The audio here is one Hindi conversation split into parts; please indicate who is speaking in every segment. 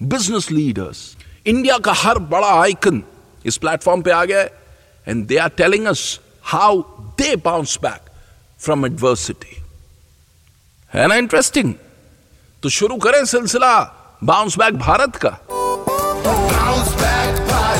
Speaker 1: business leaders India का हर बड़ा आइकन इस प्लेटफॉर्म पे आ गया है and they are telling us how they bounce back from adversity है ना इंटरेस्टिंग तो शुरू करें सिलसिला बाउंस बैक भारत का
Speaker 2: Bounce back
Speaker 3: Bharat.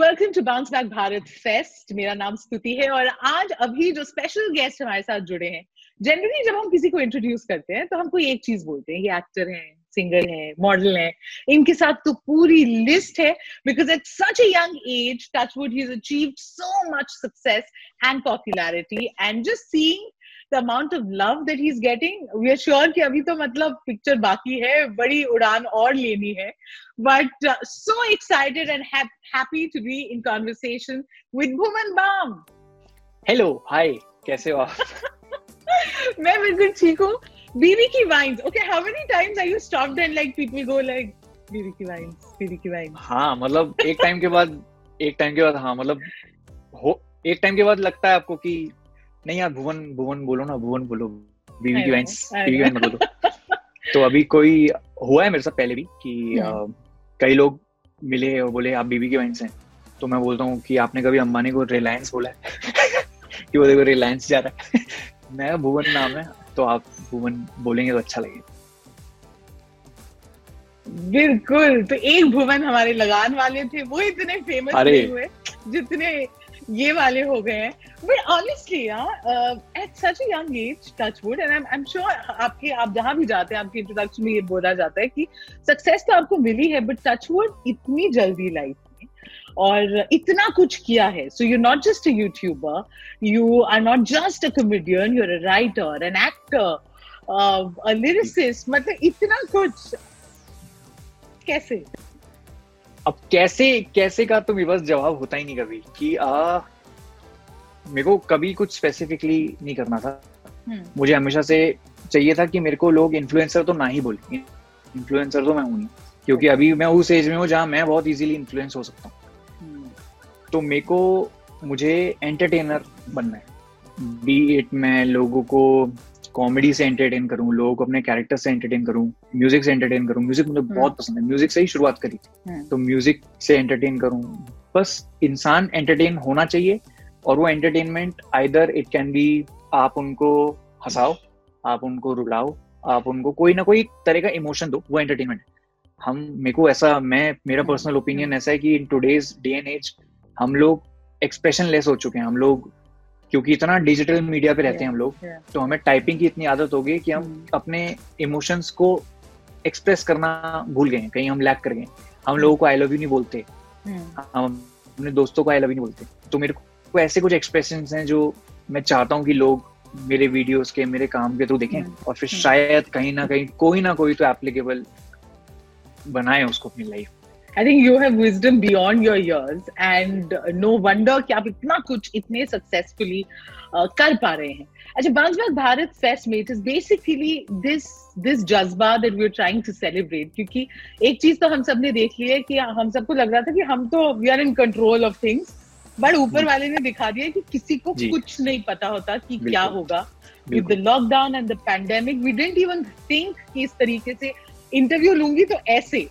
Speaker 3: Welcome to bounce back Bharat fest मेरा नाम स्तुति है और आज अभी जो स्पेशल गेस्ट हमारे साथ जुड़े हैं जनरली जब हम किसी को इंट्रोड्यूस करते हैं तो हम कोई एक चीज़ बोलते हैं ये एक्टर हैं सिंगर हैं मॉडल हैं। इनके साथ तो पूरी लिस्ट है because at such a young age touchwood he has achieved so much success and popularity and just seeing the amount of love that he's getting we are sure कि अभी तो मतलब पिक्चर बाकी है बड़ी उड़ान और लेनी है। But so excited and hap- happy to be in conversation with Bhuman Bam
Speaker 4: hello hi कैसे हो आप?
Speaker 3: मैं बिल्कुल ठीक हूँ। बीवी की wines okay how many times are you stopped and like people go like बीवी की वाइन्स बीवी की वाइन्स
Speaker 4: हाँ मतलब एक टाइम के बाद एक टाइम के बाद हाँ मतलब हो एक टाइम के बाद लगता है आपको कि नहीं यार भुवन भुवन बोलो ना भुवन बोलो बीवी की वाइन्स बीवी की. वाइन बोलो। तो अभी कोई हुआ है मेरे साथ पहले भी कि
Speaker 3: हम्म।
Speaker 4: कई लोग मिले और बोले आप बीवी की वाइन्स हैं। तो मैं बोलता हूँ कि आपने कभी अंबानी को रिलायंस बोला है? कि वो देखो रिलायंस जा रहा है। मैं भुवन नाम है तो आप भुवन बोलेंगे तो अच्छा लगेगा।
Speaker 3: बिल्कुल तो एक भुवन हमारे लगान वाले थे वो इतने फ़ेमस नहीं हुए जितने ये वाले हो गए हैं। But honestly at such young age touchwood and I am sure आपके आप जहाँ भी जाते हैं आपके इंट्रोडक्शन में ये बोला जाता है कि सक्सेस तो आपको मिली है बट टचवुड इतनी जल्दी लाइफ और इतना कुछ किया है। So you not just a YouTuber you are not just a comedian you are a writer an actor a lyricist मतलब इतना कुछ। कैसे?
Speaker 4: अब कैसे कैसे का तो मेरे पास जवाब होता ही नहीं कभी कि आ, मेरे को कभी कुछ स्पेसिफिकली नहीं करना था।
Speaker 3: हम्म,
Speaker 4: मुझे हमेशा से चाहिए था कि मेरे को लोग इन्फ्लुएंसर तो ना ही बोले। इन्फ्लुएंसर तो मैं हूँ नहीं क्योंकि अभी मैं उस एज में हूँ जहाँ मैं बहुत इजीली इन्फ्लुएंस हो सकता हूँ। तो मेरे को मुझे एंटरटेनर बनना है। बी इट मैं लोगों को कॉमेडी से एंटरटेन करूँ लोगों को अपने कैरेक्टर से एंटरटेन करूँ म्यूज़िक से एंटरटेन करूँ। म्यूज़िक मुझे बहुत पसंद है। म्यूज़िक से ही शुरुआत करी। थी
Speaker 3: हम्म,
Speaker 4: तो म्यूज़िक से एंटरटेन करूँ। बस इंसान एंटरटेन होना चाहिए और वो entertainment either it can be आप उनको हंसाओ आप उनको रुलाओ आप उनको कोई ना कोई तरह का इमोशन दो वो एंटरटेनमेंट हम मेरे को ऐसा मैं मेरा
Speaker 3: हम्म,
Speaker 4: पर्सनल ओपिनियन ऐसा है कि in today's day and age हम लोग एक्सप्रेशन लेस हो चुके हैं हम लोग क्योंकि इतना डिजिटल मीडिया पे रहते हैं हम लोग तो हमें टाइपिंग की इतनी आदत हो गई कि हम
Speaker 3: हम्म।
Speaker 4: अपने इमोशंस को एक्सप्रेस करना भूल गए कहीं हम लैक कर गए हम लोगों को आई लव यू नहीं बोलते।
Speaker 3: हम्म,
Speaker 4: हम अपने दोस्तों को आई लव यू नहीं बोलते। तो मेरे को ऐसे कुछ एक्सप्रेशन हैं जो मैं चाहता हूँ कि लोग मेरे वीडियोस के मेरे काम के थ्रू देखें
Speaker 3: हम्म,
Speaker 4: और फिर। शायद कहीं ना कहीं कोई ना कोई तो एप्लीकेबल बनाए उसको अपनी life
Speaker 3: I think you have wisdom beyond your years and no wonder कि आप इतना कुछ इतने सक्सेसफुली uh, कर पा रहे हैं। अच्छा बांसबाग भारत फेस्ट में it is basically this this जज्बा that we are trying to celebrate क्योंकि एक चीज़ तो हम सबने देख ली है कि हम सबको लग रहा था कि हम तो we are in control of things but ऊपर वाले ने दिखा दिया कि किसी को कुछ नहीं पता होता कि क्या होगा। With the lockdown and the pandemic we didn't even think कि इस तरीके से इंटरव्यू लूँगी तो ऐसे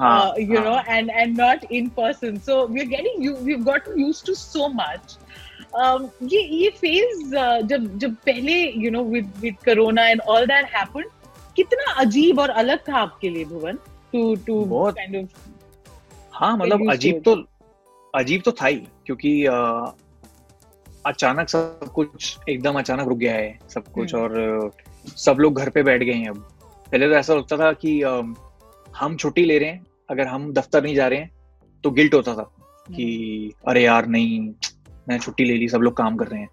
Speaker 3: uh, you know,
Speaker 4: हाँ,
Speaker 3: and and not in person. So we're getting you. We've gotten used to so much. Um, ये ये phase uh, जब जब पहले you know with with corona and all that happened, कितना अजीब और अलग था आपके लिए भुवन टू टू
Speaker 4: बहुत।
Speaker 3: काइंड ऑफ़
Speaker 4: हाँ मतलब अजीब तो अजीब तो था ही क्योंकि अ, अचानक सब कुछ एकदम अचानक रुक गया है सब कुछ
Speaker 3: हम्म।
Speaker 4: और सब लोग घर पे बैठ गए हैं अब पहले तो ऐसा लगता था कि अ, हम छुट्टी ले रहे हैं अगर हम दफ्तर नहीं जा रहे हैं तो गिल्ट होता था कि अरे यार नहीं मैं छुट्टी ले ली सब लोग काम कर रहे हैं।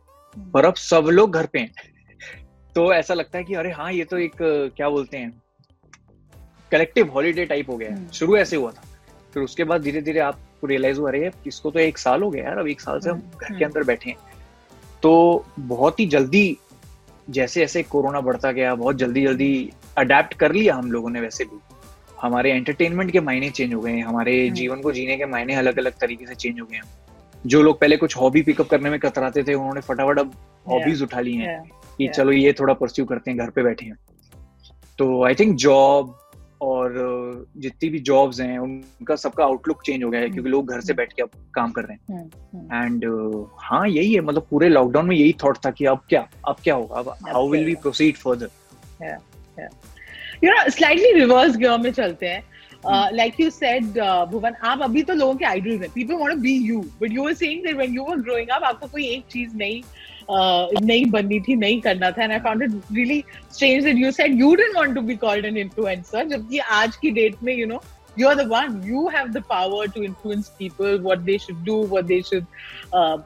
Speaker 4: पर अब सब लोग घर पे हैं। तो ऐसा लगता है कि अरे हाँ ये तो एक क्या बोलते हैं कलेक्टिव हॉलीडे टाइप हो गया है।
Speaker 3: हम्म।
Speaker 4: शुरू ऐसे हुआ था। फिर उसके बाद धीरे धीरे आपको रियलाइज़ हुआ अरे इसको तो एक साल हो गया यार अब एक साल से हम
Speaker 3: हम्म,
Speaker 4: घर
Speaker 3: हम्म।
Speaker 4: के अंदर बैठे हैं। तो बहुत ही जल्दी जैसे जैसे कोरोना बढ़ता गया बहुत जल्दी जल्दी अडेप्ट कर लिया हम लोगों ने वैसे भी। हमारे एंटरटेनमेंट के मायने चेंज हो गए हैं हमारे
Speaker 3: हम्म।
Speaker 4: जीवन को जीने के मायने अलग अलग तरीके से चेंज हो गए हैं। जो लोग पहले कुछ हॉबी पिकअप करने में कतराते थे उन्होंने फटाफट अब हॉबीज उठा ली हैं कि
Speaker 3: Yeah.
Speaker 4: चलो ये थोड़ा परस्यू करते हैं घर पे बैठे हैं। तो आई थिंक जॉब और जितनी भी जॉब्स हैं उनका सबका आउटलुक चेंज हो गया है क्योंकि लोग घर से बैठ के अब काम कर रहे हैं। एंड uh, हाँ यही है मतलब पूरे लॉकडाउन में यही थॉट था कि अब क्या अब क्या होगा अब how will we proceed further
Speaker 3: you know slightly reverse gear में चलते हैं. लाइक यू सेड भुवन आप अभी तो लोगों के आइडल हैं. People want to be you but you were saying that when you were growing up आपको कोई एक चीज़ नहीं uh, नहीं बननी थी नहीं करना था. And I found it really strange that you said you didn't want to be called an influencer जबकि आज की डेट में you know you are the one you have the power to influence people what they should do what they should uh,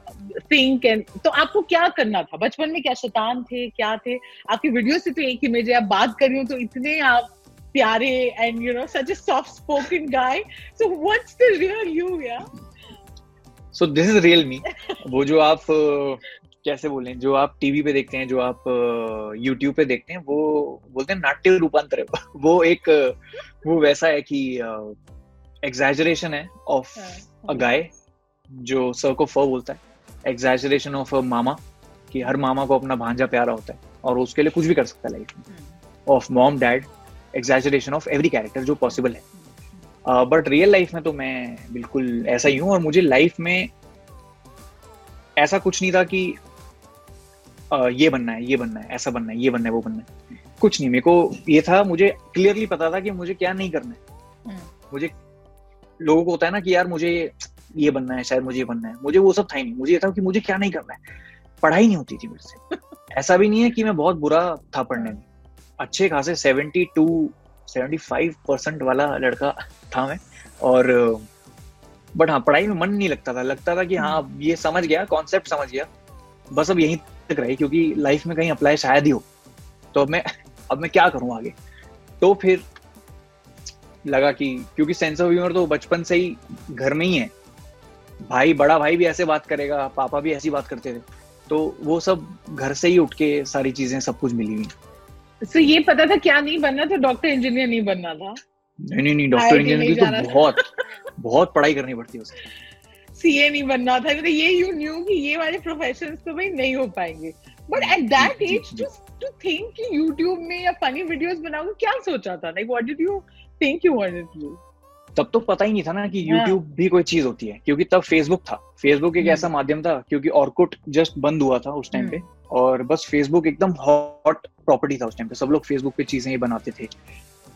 Speaker 3: think and तो आपको क्या करना था बचपन में क्या शैतान थे क्या थे आपकी वीडियो से तो एक इमेज है आप बात कर रही हूँ तो इतने आप प्यारे and you know such a soft spoken guy so what's the real you yeah
Speaker 4: so this is real me वो जो आप अ, कैसे बोले जो आप टीवी पे देखते हैं जो आप यूट्यूब पे देखते हैं वो बोलते हैं नाट्य रूपांतर है। वो एक वो वैसा है कि एग्जैजरेशन है ऑफ़ अ गाय जो सर को फ बोलता है। एग्जैजरेशन ऑफ़ अ मामा कि हर मामा को अपना भांजा प्यारा होता है और उसके लिए कुछ भी कर सकता है लाइफ में। Of mom dad exaggeration of every character जो पॉसिबल है। बट रियल लाइफ में तो मैं बिल्कुल ऐसा ही हूँ और मुझे लाइफ में ऐसा कुछ नहीं था कि ये बनना है ये बनना है ऐसा बनना है ये बनना है वो बनना है। कुछ नहीं मेरे को ये था मुझे क्लियरली पता था कि मुझे क्या नहीं करना है।
Speaker 3: हम्म।
Speaker 4: मुझे लोगों को होता है ना कि यार मुझे ये बनना है शायद मुझे ये बनना है। मुझे वो सब था ही नहीं। मुझे ये था कि मुझे क्या नहीं करना है। पढ़ाई नहीं होती थी मेरे से। ऐसा भी नहीं है कि मैं बहुत बुरा था पढ़ने में। अच्छे खासे seventy two seventy five percent वाला लड़का था मैं। और बट हाँ पढ़ाई में मन नहीं लगता था। लगता था कि हाँ ये समझ गया कॉन्सेप्ट समझ गया। बस अब यहीं तक रहे क्योंकि लाइफ में कहीं अप्लाई शायद ही हो। तो अब मैं अब मैं क्या करूँ आगे? तो फिर लगा कि क्योंकि सेंस ऑफ़ ह्यूमर तो बचपन से ही घर में ही है। भाई बड़ा भाई भी ऐसे बात करेगा पापा भी ऐसी बात करते थे। तो वो सब घर से ही उठ के सारी चीज़ें सब कुछ मिली हुई।
Speaker 3: So ये पता था क्या नहीं बनना था? डॉक्टर इंजीनियर नहीं बनना था।
Speaker 4: नहीं नहीं नहीं डॉक्टर इंजीनियर तो। बहुत बहुत पढ़ाई करनी पड़ती है उसकी
Speaker 3: सीए नहीं बनना था तो ये यू न्यू कि ये वाले प्रोफेशंस तो भाई नहीं हो पाएँगे बट एट दैट एज
Speaker 4: जी।
Speaker 3: टू थिंक कि यूट्यूब में या फनी वीडियोस बनाऊँगा क्या सोचा था like what did you think you wanted to do
Speaker 4: तब तो पता ही नहीं था ना कि
Speaker 3: हाँ।
Speaker 4: YouTube भी कोई चीज़ होती है क्योंकि तब फेसबुक था फेसबुक एक
Speaker 3: हम्म।
Speaker 4: ऐसा माध्यम था क्योंकि ऑर्कुट जस्ट बंद हुआ था उस टाइम पे
Speaker 3: हम्म।
Speaker 4: और बस फेसबुक एकदम हॉट प्रॉपर्टी था उस टाइम पे सब लोग फेसबुक पे चीज़ें ही बनाते थे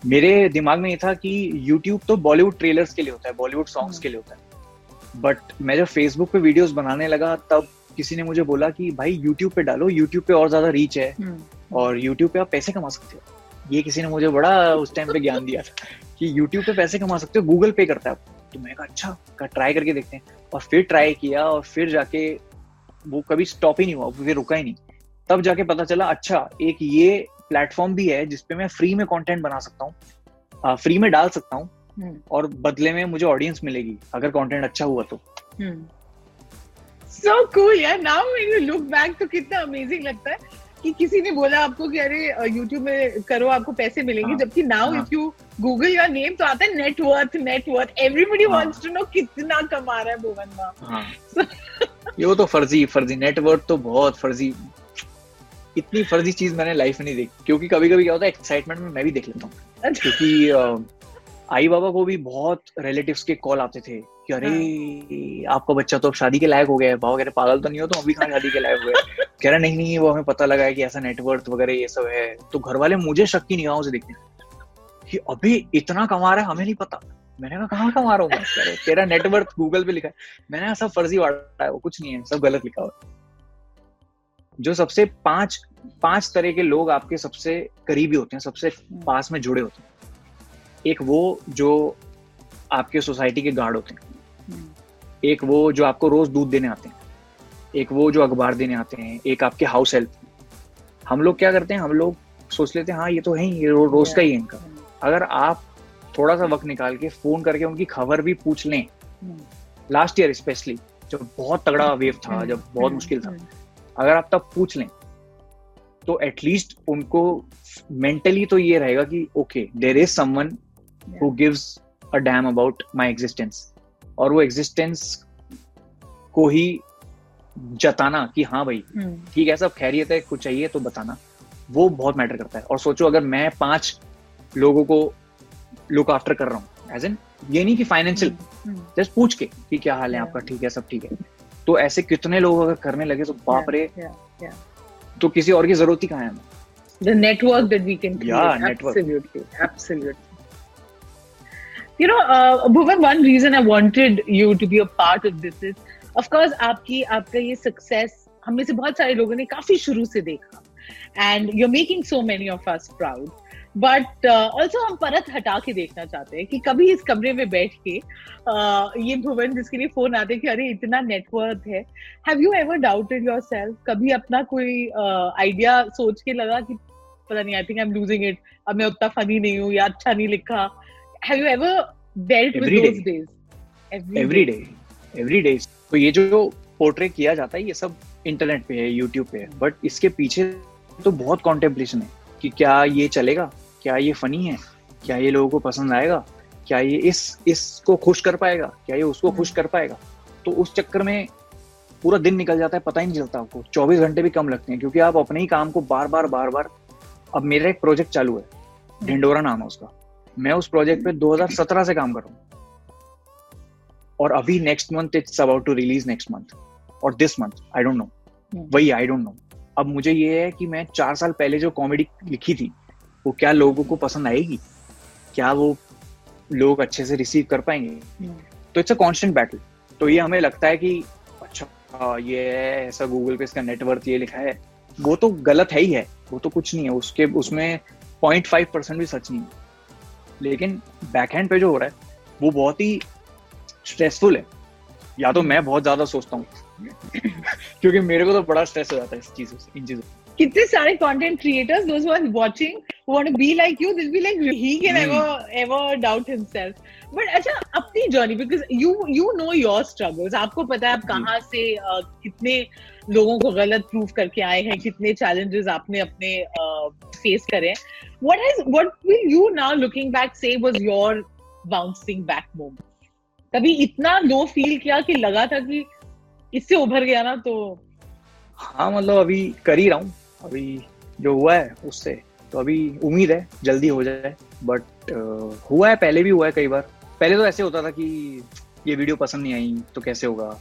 Speaker 4: मेरे दिमाग में ये था कि यूट्यूब तो बॉलीवुड ट्रेलर्स के लिए होता है बॉलीवुड सॉन्ग्स
Speaker 3: हम्म।
Speaker 4: के लिए होता है बट मैं जब फेसबुक पे वीडियोस बनाने लगा तब किसी ने मुझे बोला कि भाई यूट्यूब पे डालो यूट्यूब पे और ज़्यादा रीच है और यूट्यूब पे आप पैसे कमा सकते हो ये किसी ने मुझे बड़ा उस टाइम पे ज्ञान दिया था कि यूट्यूब पे पैसे कमा सकते हो गूगल पे करता है। तो मैं कहा अच्छा ट्राई करके देखते हैं और फिर ट्राई किया और फिर जाके वो कभी स्टॉप ही नहीं हुआ फिर रुका ही नहीं तब जाके पता चला अच्छा एक ये प्लेटफॉर्म भी है जिसपे मैं फ्री में कंटेंट बना सकता हूँ फ्री में डाल सकता हूँ
Speaker 3: हम्म।
Speaker 4: और बदले में मुझे ऑडियंस मिलेगी अगर कंटेंट अच्छा हुआ तो।
Speaker 3: सो कूल यार। Now when you look back तो कितना अमेजिंग लगता है कि किसी ने बोला आपको कि अरे यूट्यूब में करो आपको पैसे मिलेंगे
Speaker 4: हाँ,
Speaker 3: जबकि
Speaker 4: now.
Speaker 3: If you Google your name तो आता है net worth
Speaker 4: net worth
Speaker 3: everybody. Wants to know कितना कमा रहा है भुवन
Speaker 4: हाँ। ये वो तो फर्जी फर्जी। नेटवर्क तो बहुत फर्जी। इतनी फर्जी चीज़ मैंने लाइफ में नहीं देखी। क्योंकि कभी कभी क्या होता है एक्साइटमेंट में मैं भी देख लेता हूँ। क्योंकि अ, आई बाबा को भी बहुत रिलेटिव्स के कॉल आते थे कि अरे आपका बच्चा तो अब शादी के लायक हो गया है। भाव कह रहे पागल तो नहीं हो तो अभी कहाँ शादी के लायक हो हुए कह रहा नहीं नहीं वो हमें पता लगा है कि ऐसा नेटवर्थ वगैरह ये सब है। तो घर वाले मुझे शक की निगाहों से देखते कि अभी इतना कमा रहा है हमें नहीं पता। मैंने कहा कहाँ कमा रहा हूँ? तेरा नेटवर्थ गूगल पे लिखा है। मैंने कहा सब फर्जी वाला है वो कुछ नहीं है सब गलत लिखा हुआ है। जो सबसे पाँच पाँच तरह के लोग आपके सबसे करीबी होते हैं सबसे पास में जुड़े होते हैं। एक वो जो आपके सोसाइटी के गार्ड होते हैं। एक वो जो आपको रोज दूध देने आते हैं। एक वो जो अखबार देने आते हैं। एक आपके हाउस हेल्प हम लोग क्या करते हैं? हम लोग सोच लेते हैं हाँ ये तो है ही ये रो, रोज का ही है इनका। अगर आप थोड़ा सा वक्त निकाल के फ़ोन करके उनकी खबर भी पूछ लें। लास्ट ईयर स्पेशली जब बहुत तगड़ा वेव था जब बहुत मुश्किल था। अगर आप तब पूछ लें तो एटलीस्ट उनको मेंटली तो ये रहेगा कि okay there is someone who gives a damn about my existence और वो एग्जिस्टेंस को ही जताना कि हाँ भाई ठीक है सब खैरियत है कुछ चाहिए तो बताना। वो बहुत मैटर करता है। और सोचो अगर मैं पाँच लोगों को लुक आफ्टर कर रहा हूँ एज एन ये नहीं कि फाइनेंशियल जस्ट पूछ के कि क्या हाल है आपका ठीक है सब ठीक है। तो ऐसे कितने लोग अगर करने लगे तो बाप रे तो किसी और की ज़रूरत ही कहाँ है
Speaker 3: the network that we can create.
Speaker 4: Yeah, network.
Speaker 3: Absolutely, absolutely. You know, uh, Bhuvan, one reason I wanted you to be a part of this is, of course, आपकी आपका ये success हम में से बहुत सारे लोगों ने काफ़ी शुरू से देखा। And you're making so many of us proud. But also हम परत हटा के देखना चाहते हैं कि कभी इस कमरे में बैठ के uh, ये भुवन जिसके लिए फ़ोन आते कि अरे इतना नेटवर्क है। Have you ever doubted yourself कभी अपना कोई आइडिया uh, सोच के लगा कि पता नहीं I think I am losing it अब मैं उतना फनी नहीं हूँ या अच्छा नहीं लिखा। Have you ever dealt with
Speaker 4: Every day.
Speaker 3: Those days
Speaker 4: every day every day तो ये जो पोर्ट्रे किया जाता है ये सब इंटरनेट पे है यूट्यूब पे है. बट इसके पीछे तो बहुत कॉन्टेम्पलेशन है कि क्या ये चलेगा? क्या ये फनी है? क्या ये लोगों को पसंद आएगा? क्या ये इस इसको खुश कर पाएगा? क्या ये उसको खुश कर पाएगा? तो उस चक्कर में पूरा दिन निकल जाता है पता ही नहीं चलता आपको. चौबीस घंटे भी कम लगते हैं क्योंकि आप अपने ही काम को बार बार बार बार अब मेरा एक प्रोजेक्ट चालू है. ढिंडोरा नाम है उसका. मैं उस प्रोजेक्ट पे 2017 से काम कर रहा हूँ। और अभी next month it's about to release next month और this month I don't know वही आई डोंट नो अब मुझे ये है कि मैं चार साल पहले जो कॉमेडी लिखी थी वो क्या लोगों को पसंद आएगी? क्या वो लोग अच्छे से रिसीव कर पाएँगे? तो इट्स अ कांस्टेंट बैटल तो ये हमें लगता है कि अच्छा ये ऐसा गूगल पे इसका नेटवर्थ ये लिखा है। वो तो गलत है ही है। वो तो कुछ नहीं है। उसके उसमें पॉइंट फाइव परसेंट भी सच नहीं है। लेकिन बैकहैंड पे जो हो रहा है वो बहुत ही स्ट्रेसफुल है। या तो मैं बहुत ज़्यादा सोचता हूँ क्योंकि मेरे को तो बड़ा स्ट्रेस हो जाता है इस चीज़ों से इन चीज़ों
Speaker 3: कितने सारे content creators those was watching want be like you this be like he can ever ever doubt himself but अच्छा अपनी journey because you you know your struggles. आपको पता है आप कहाँ से uh, कितने लोगों को गलत प्रूफ करके आए हैं कितने challenges आपने अपने फेस करे हैं। What has what will you now looking back say was your bouncing back moment? कभी इतना लो फील किया कि लगा था कि इससे उभर गया ना तो
Speaker 4: हाँ मतलब अभी कर ही रहा हूँ। अभी जो हुआ है उससे। तो अभी उम्मीद है जल्दी हो जाए। बट हुआ है पहले भी हुआ है कई बार। पहले तो ऐसे होता था कि ये वीडियो पसंद नहीं आई तो कैसे होगा?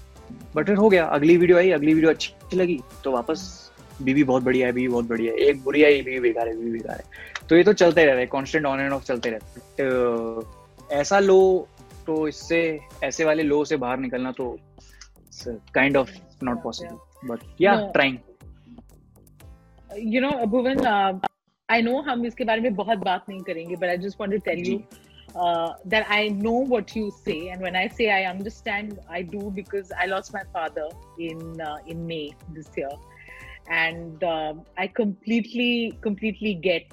Speaker 4: बट फिर हो गया अगली वीडियो आई अगली वीडियो अच्छी लगी तो वापस बीबी बहुत बढ़िया है बीबी बहुत बढ़िया है एक बुरी आई बीबी बेकार है बीबी बेकार है। तो ये तो चलते रह रहे कॉन्स्टेंट ऑन एंड ऑफ़ चलते रहते uh, ऐसा लो तो इससे ऐसे वाले लो से बाहर निकलना तो kind of not possible but
Speaker 3: yeah.
Speaker 4: Trying
Speaker 3: you know bhuvan uh, i know हम इसके बारे में बहुत बात नहीं करेंगे but i just want to tell you uh, that i know what you say and when i say i understand i do because i lost my father in uh, in may this year and um i completely completely get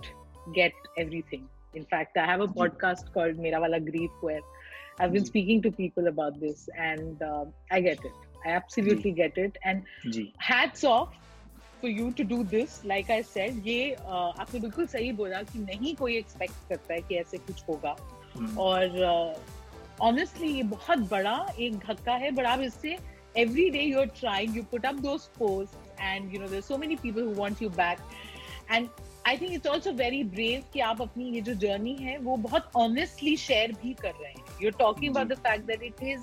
Speaker 3: get everything in fact i have a podcast called mera wala grief where i've been
Speaker 4: ji.
Speaker 3: speaking to people about this and uh, i get it i absolutely get it and
Speaker 4: ji
Speaker 3: hats off for you to do this like i said ये uh, आपने बिल्कुल सही बोला कि नहीं कोई एक्सपेक्ट करता है कि ऐसे कुछ होगा
Speaker 4: हम्म, हम्म।
Speaker 3: और ऑनेस्टली uh, ये बहुत बड़ा एक धक्का है बट आप इससे every day you're are trying you put up those so many people who want you back and I think it's also very brave कि आप अपनी ये जो जर्नी है वो बहुत ऑनेस्टली शेयर भी कर रहे हैं। You're talking about the fact that it is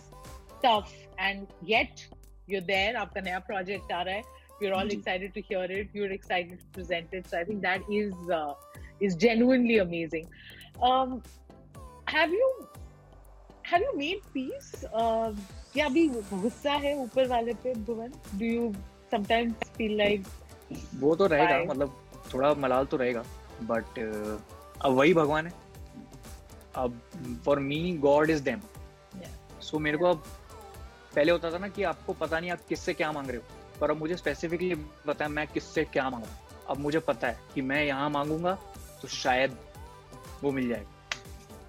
Speaker 3: tough and yet you are आपका नया प्रोजेक्ट आ रहा है you are
Speaker 4: all
Speaker 3: excited to hear it you are excited to present it so I think that is is genuinely amazing um have you have you made peace? Uh, क्या अभी गुस्सा है ऊपर वाले पे भुवन? Do you sometimes feel like
Speaker 4: वो तो रहेगा. मतलब थोड़ा मलाल तो रहेगा बट अब वही भगवान है अब for me God is them
Speaker 3: Yeah.
Speaker 4: So मेरे को अब पहले होता था ना कि आपको पता नहीं आप किससे क्या मांग रहे हो पर अब मुझे स्पेसिफिकली पता है मैं किससे क्या मांग रहा हूँ अब मुझे पता है कि मैं यहाँ मांगूँगा तो शायद वो मिल जाएगा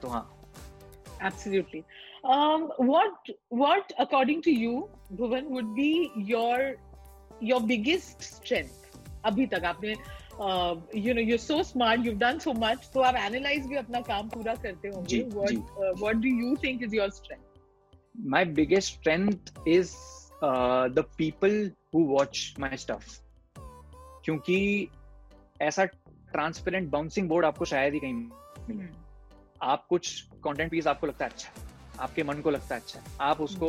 Speaker 4: तो हाँ
Speaker 3: Absolutely. Um, what what according to you, Bhuvan, would be your your biggest strength? अभी तक आपने uh, you know you're so smart, you've done so much, तो आप analyze भी अपना काम पूरा करते होंगे.
Speaker 4: जी,
Speaker 3: What
Speaker 4: ji.
Speaker 3: uh, what do you think is your strength?
Speaker 4: my biggest strength is uh, the people who watch my stuff क्योंकि ऐसा ट्रांसपेरेंट बाउंसिंग बोर्ड आपको शायद ही कहीं मिले आप कुछ कंटेंट पीस आपको लगता है अच्छा आपके मन को लगता है अच्छा आप उसको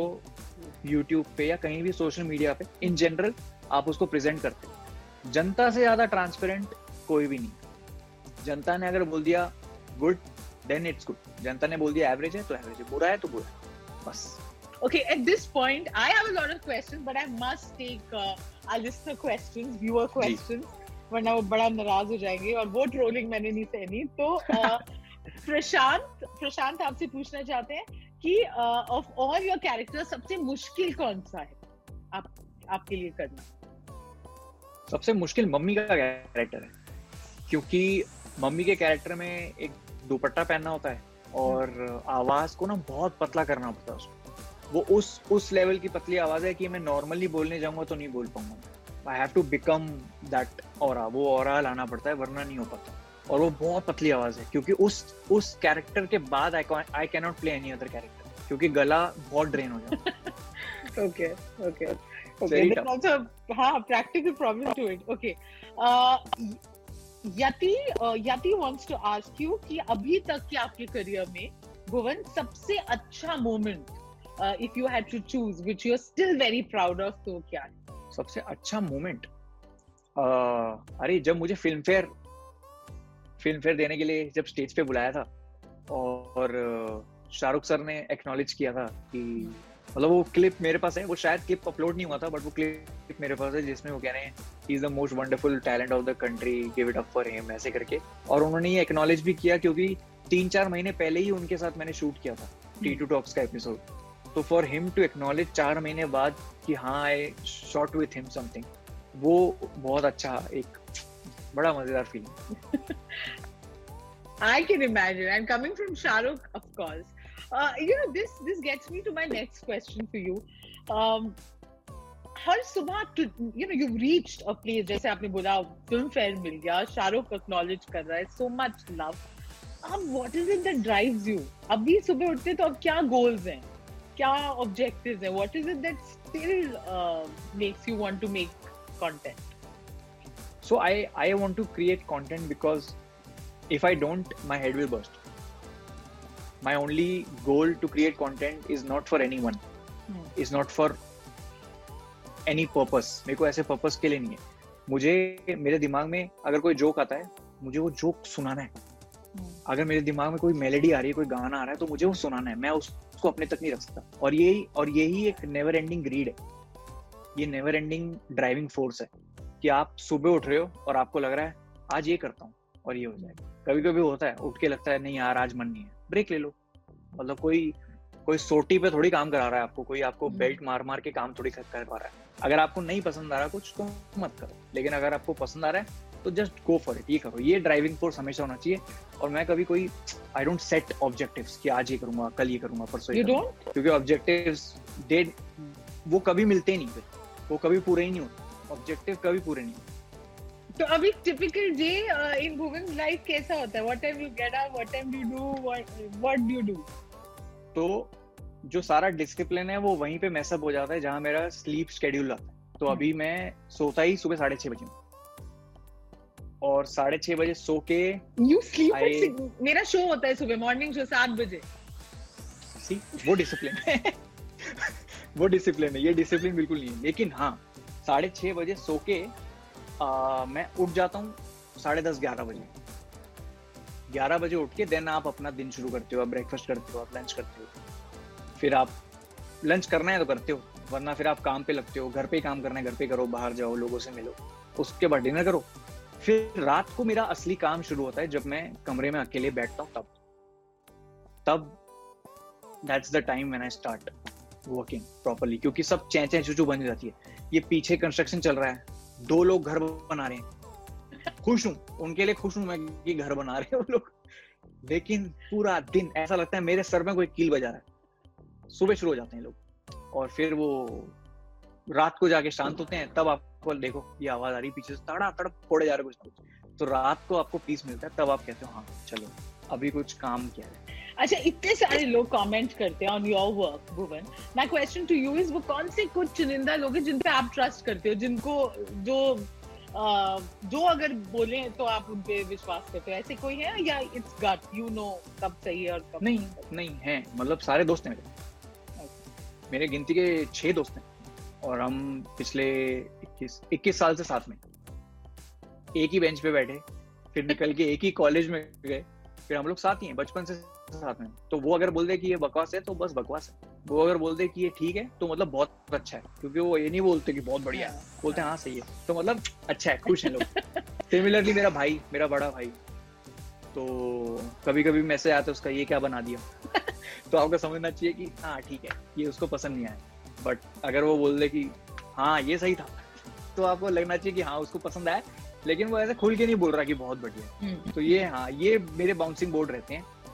Speaker 4: यूट्यूब पे या कहीं भी सोशल मीडिया पे इन जनरल आप उसको प्रेजेंट करते हो। जनता से ज़्यादा ट्रांसपेरेंट कोई भी नहीं। जनता ने अगर बोल दिया गुड देन इट्स गुड जनता ने बोल दिया एवरेज है तो एवरेज है। बुरा है तो बुरा है। बस।
Speaker 3: Okay, at this point, I have a lot of questions, but I must take uh, our listener questions, viewer questions, वरना वो बड़ा नाराज़ हो जाएँगे और वो ट्रोलिंग मैंने नहीं सहनी तो uh, प्रशांत प्रशांत आपसे पूछना चाहते हैं कि ऑफ़ ऑल योर कैरेक्टर सबसे मुश्किल कौन सा है आप, आपके लिए करना?
Speaker 4: सबसे मुश्किल मम्मी का कैरेक्टर है, क्योंकि मम्मी के कैरेक्टर में एक दुपट्टा पहनना होता है और आवाज़ को ना बहुत पतला करना पड़ता है उसको। वो उस उस लेवल की पतली आवाज़ है कि मैं नॉर्मली बोलने जाऊँगा तो नहीं बोल पाऊँगा। I have to become that और वो और लाना पड़ता है, वरना नहीं हो पाता। और वो बहुत पतली आवाज़ है क्योंकि उस उस कैरेक्टर के बाद I I cannot play any other character क्योंकि गला बहुत ड्रेन हो जाता
Speaker 3: ओके ओके ओके also हाँ problem to it. Okay. Uh, Yati Yati wants to ask you कि अभी तक के आपके करियर में भुवन सबसे अच्छा moment if you had to choose which you are still very proud of तो क्या है?
Speaker 4: सबसे अच्छा मोमेंट अरे जब मुझे फ़िल्म फेयर फ़िल्म फेयर देने के लिए जब स्टेज पे बुलाया था और शाहरुख सर ने एक्नॉलेज किया था कि मतलब वो क्लिप मेरे पास है वो शायद क्लिप अपलोड नहीं हुआ था बट वो क्लिप मेरे पास है जिसमें वो कह रहे हैं is the most wonderful talent of the country give it up for him ऐसे करके। और उन्होंने ये एक्नॉलेज भी किया क्योंकि तीन चार महीने पहले ही उनके साथ मैंने शूट किया था टी टू टॉक्स का एपिसोड तो फॉर हिम टू एक्नॉलेज चार महीने बाद कि हाँ I shot with him something वो बहुत अच्छा एक बड़ा मज़ेदार feel
Speaker 3: I can imagine I coming from Shahrukh of course you know this this gets me to my next question for you हर सुबह you know you reached a place जैसे आपने बोला फ़िल्म फेयर मिल गया शाहरुख एक्नॉलेज कर रहा है सो मच लव अब what is it that drives you अब सुबह उठते तो अब क्या गोल्स हैं? क्या ऑब्जेक्टिव्स हैं? What is it that still makes you want to make content
Speaker 4: So I I want to create content because if I don't, my head will burst. My only goal to create content is not for anyone.
Speaker 3: Hmm.
Speaker 4: Is not for any purpose. मेरे को ऐसे purpose के लिए नहीं है मुझे मेरे दिमाग में अगर कोई जोक आता है मुझे वो जोक सुनाना है अगर मेरे दिमाग में कोई मेलेडी आ रही है कोई गाना आ रहा है तो मुझे वो सुनाना है मैं उस- उसको अपने तक नहीं रख सकता और यही और यही एक नेवर एंडिंग ग्रीड है ये नेवर एंडिंग ड्राइविंग फोर्स है कि आप सुबह उठ रहे हो और आपको लग रहा है आज ये करता हूँ और ये हो जाएगा। कभी कभी होता है उठ के लगता है नहीं यार आज मन नहीं है। ब्रेक ले लो। मतलब कोई कोई सोटी पे थोड़ी काम करा रहा है आपको कोई आपको
Speaker 3: हम्म।
Speaker 4: बेल्ट मार मार के काम थोड़ी कर पा रहा है। अगर आपको नहीं पसंद आ रहा कुछ तो मत करो। लेकिन अगर आपको पसंद आ रहा है तो जस्ट गो फॉर इट ये करो। ये ड्राइविंग फोर्स हमेशा होना चाहिए और मैं कभी कोई आई डोंट सेट ऑब्जेक्टिव्स कि आज ये करूँगा कल ये करूँगा परसों ये करूँगा। क्योंकि ऑब्जेक्टिव्स दे वो कभी मिलते नहीं फिर। वो कभी पूरे ही नहीं होते। ऑब्जेक्टिव कभी पूरे नहीं होते।
Speaker 3: तो अभी typical day in Bhuvan life कैसा होता है? What time you get up what time you do what do you do
Speaker 4: तो जो सारा डिसिप्लिन है वो वहीं पे मैसअप हो जाता है जहाँ मेरा स्लीप शेड्यूल आता है। तो अभी मैं सोता ही सुबह साढ़े छह बजे और साढ़े छह बजे सो के
Speaker 3: यू स्लीप
Speaker 4: I-
Speaker 3: मेरा शो होता है सुबह मॉर्निंग शो सात बजे।
Speaker 4: सी वो डिसिप्लिन है। वो डिसिप्लिन है ये डिसिप्लिन बिल्कुल नहीं है। लेकिन हाँ साढ़े छः बजे सो के आ, मैं उठ जाता हूँ साढ़े दस ग्यारह बजे। ग्यारह बजे उठ के देन आप अपना दिन शुरू करते हो आप ब्रेकफास्ट करते हो आप लंच करते हो। फिर आप लंच करना है तो करते हो वरना फिर आप काम पे लगते हो घर पे काम करना है घर पे करो बाहर जाओ लोगों से मिलो उसके बाद डिनर करो। फिर रात को मेरा असली काम शुरू होता है जब मैं कमरे में अकेले बैठता हूँ तब। तब that's the time when I start working properly क्योंकि सब चै चै चूचू बन जाती है। ये पीछे कंस्ट्रक्शन चल रहा है। दो लोग घर बना रहे हैं। खुश हूँ। उनके लिए खुश हूँ मैं कि घर बना रहे हैं वो लोग। लेकिन पूरा दिन ऐसा लगता है मेरे सर में कोई कील बजा रहा है। सुबह शुरू हो जाते हैं लोग। और फिर वो रात को जाके शांत होते हैं। तब आपको देखो, ये आवाज़ आ रही पीछे से। तड़ा तड़ फोड़े जा रहे कुछ ना कुछ। तो रात को आपको पीस मिलता है। तब आप कहते हो हाँ चलो, अभी कुछ काम किया है
Speaker 3: अच्छा इतने सारे लोग कमेंट करते हैं on your work Bhuvan. My question to you is वो कौन से कुछ चुनिंदा लोग हैं जिन पे आप ट्रस्ट करते हो जिनको जो जो अगर बोले तो आप उन पे विश्वास करते हो? ऐसे कोई है या इट्स गट यू नो कब सही है और कब
Speaker 4: नहीं नहीं है। मतलब सारे दोस्त हैं मेरे। मेरे गिनती के छह दोस्त हैं और हम पिछले 21 21 साल से साथ में एक ही बेंच पे बैठे फिर निकल के एक ही कॉलेज में गए फिर हम लोग साथ ही हैं बचपन से साथ में। तो वो अगर बोल दे कि ये बकवास है तो बस बकवास है। वो अगर बोल दे कि ये ठीक है तो मतलब बहुत अच्छा है क्योंकि वो ये नहीं बोलते कि बहुत बढ़िया है। बोलते हैं हाँ सही है। तो मतलब अच्छा है खुश है लोग। सिमिलरली मेरा भाई मेरा बड़ा भाई। तो कभी कभी मैसेज आता है उसका ये क्या बना दिया? तो आपको समझना चाहिए कि हाँ ठीक है ये उसको पसंद नहीं आया। बट अगर वो बोल दे कि हाँ ये सही था तो आपको लगना चाहिए कि हाँ उसको पसंद आया। लेकिन वो ऐसे खुल के नहीं बोल रहा कि बहुत बढ़िया है।
Speaker 3: हम्म।
Speaker 4: तो ये हाँ ये मेरे बाउंसिंग बोर्ड रहते हैं।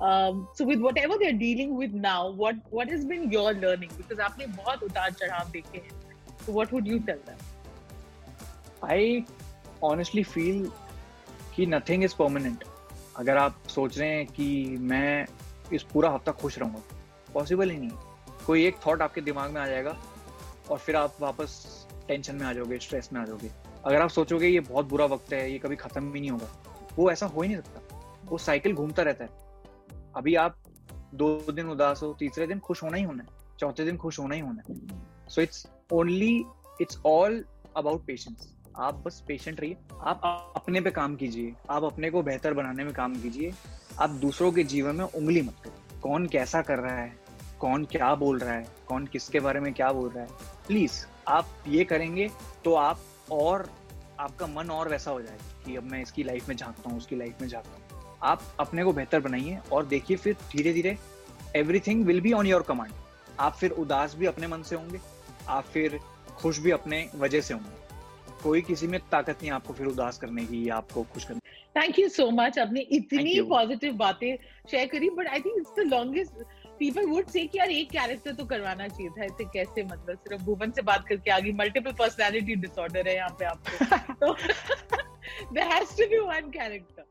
Speaker 3: um, so with whatever they're dealing with now what what has been your learning? Because आपने बहुत उतार चढ़ाव देखे हैं। So what would you tell them?
Speaker 4: I honestly feel कि नथिंग इज़ परमानेंट अगर आप सोच रहे हैं कि मैं इस पूरा हफ़्ता खुश रहूँगा पॉसिबल ही नहीं। कोई एक थॉट आपके दिमाग में आ जाएगा और फिर आप वापस टेंशन में आ जाओगे स्ट्रेस में आ जाओगे। अगर आप सोचोगे ये बहुत बुरा वक्त है ये कभी खत्म भी नहीं होगा वो ऐसा हो ही नहीं सकता। वो साइकिल घूमता रहता है। अभी आप दो दिन उदास हो, तीसरे दिन खुश होना ही होना है, चौथे दिन खुश होना ही होना है। So it's only it's all about patience आप बस पेशेंट रहिए, आप अपने पे काम कीजिए, आप अपने को बेहतर बनाने में काम कीजिए, आप दूसरों के जीवन में उंगली मत करिए कौन कैसा कर रहा है, कौन क्या बोल रहा है, कौन किसके बारे में क्या बोल रहा है प्लीज़ आप ये करेंगे तो आप और, आपका मन और वैसा हो जाएगा कि अब मैं इसकी लाइफ में झांकता हूँ, उसकी लाइफ में झांकता हूँ। आप अपने को बेहतर बनाइए और देखिए फिर धीरे धीरे everything will be on your command आप फिर उदास भी अपने मन से होंगे आप फिर खुश भी अपने वजह से होंगे। कोई किसी में ताकत नहीं आपको फिर उदास करने की या आपको खुश करने
Speaker 3: थैंक यू सो मच आपने इतनी पॉजिटिव बातें शेयर करी but I think it's the longest people would say कि यार एक कैरेक्टर तो करवाना चाहिए था ऐसे कैसे मतलब सिर्फ़ भुवन से बात करके आ गई मल्टीपल पर्सनालिटी डिसऑर्डर है यहाँ पे आपको। There has to be one character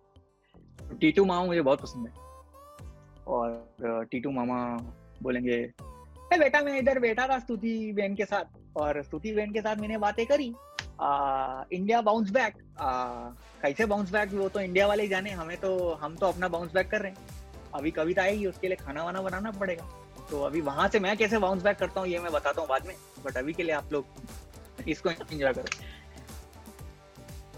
Speaker 4: Titu मामा मुझे बहुत पसंद है। और टीटू मामा बोलेंगे "ए बेटा मैं इधर बैठा था स्तुति बहन के साथ। और स्तुति बहन के साथ मैंने बातें करी। आ, इंडिया बाउंस बैक कैसे बाउंस बैक वो तो इंडिया वाले ही जाने। हमें तो हम तो अपना बाउंस बैक कर रहे हैं। अभी कविता आएगी उसके लिए खाना वाना बनाना पड़ेगा। तो अभी वहाँ से मैं कैसे बाउंस बैक करता हूँ ये मैं बताता हूँ बाद में। बट अभी के लिए आप लोग इसको एंजॉय करो।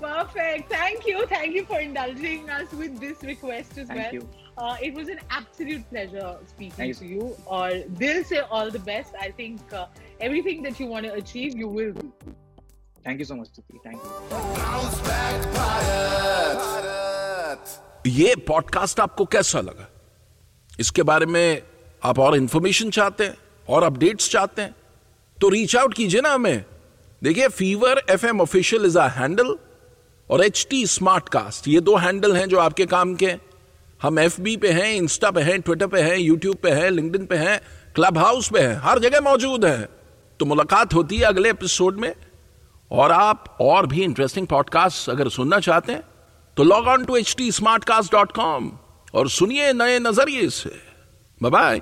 Speaker 3: Perfect. Thank you. Thank you for indulging us with this request as
Speaker 4: thank
Speaker 3: well.
Speaker 4: You
Speaker 3: Uh, it was an absolute pleasure speaking
Speaker 4: Thank
Speaker 3: to you. Or they'll say all the best. I think uh, everything that you want to achieve, you will do.
Speaker 4: Thank you so much Stuti thank you
Speaker 2: Bounce back Bharat
Speaker 1: ये पॉडकास्ट आपको कैसा लगा इसके बारे में आप और इंफॉर्मेशन चाहते हैं और अपडेट्स चाहते हैं तो रीच आउट कीजिए ना हमें देखिए fever F M official is a handle और एच टी स्मार्ट कास्ट ये दो हैंडल हैं जो आपके काम के हम एफ़ बी पे हैं इंस्टा पे हैं ट्विटर पे हैं यूट्यूब पे हैं लिंक्डइन पे हैं क्लब हाउस पे हैं, हर जगह मौजूद हैं। तो मुलाकात होती है अगले एपिसोड में। और आप और भी इंटरेस्टिंग पॉडकास्ट अगर सुनना चाहते हैं तो log on to H T smartcast dot com और सुनिए नए नज़रिए से। बाय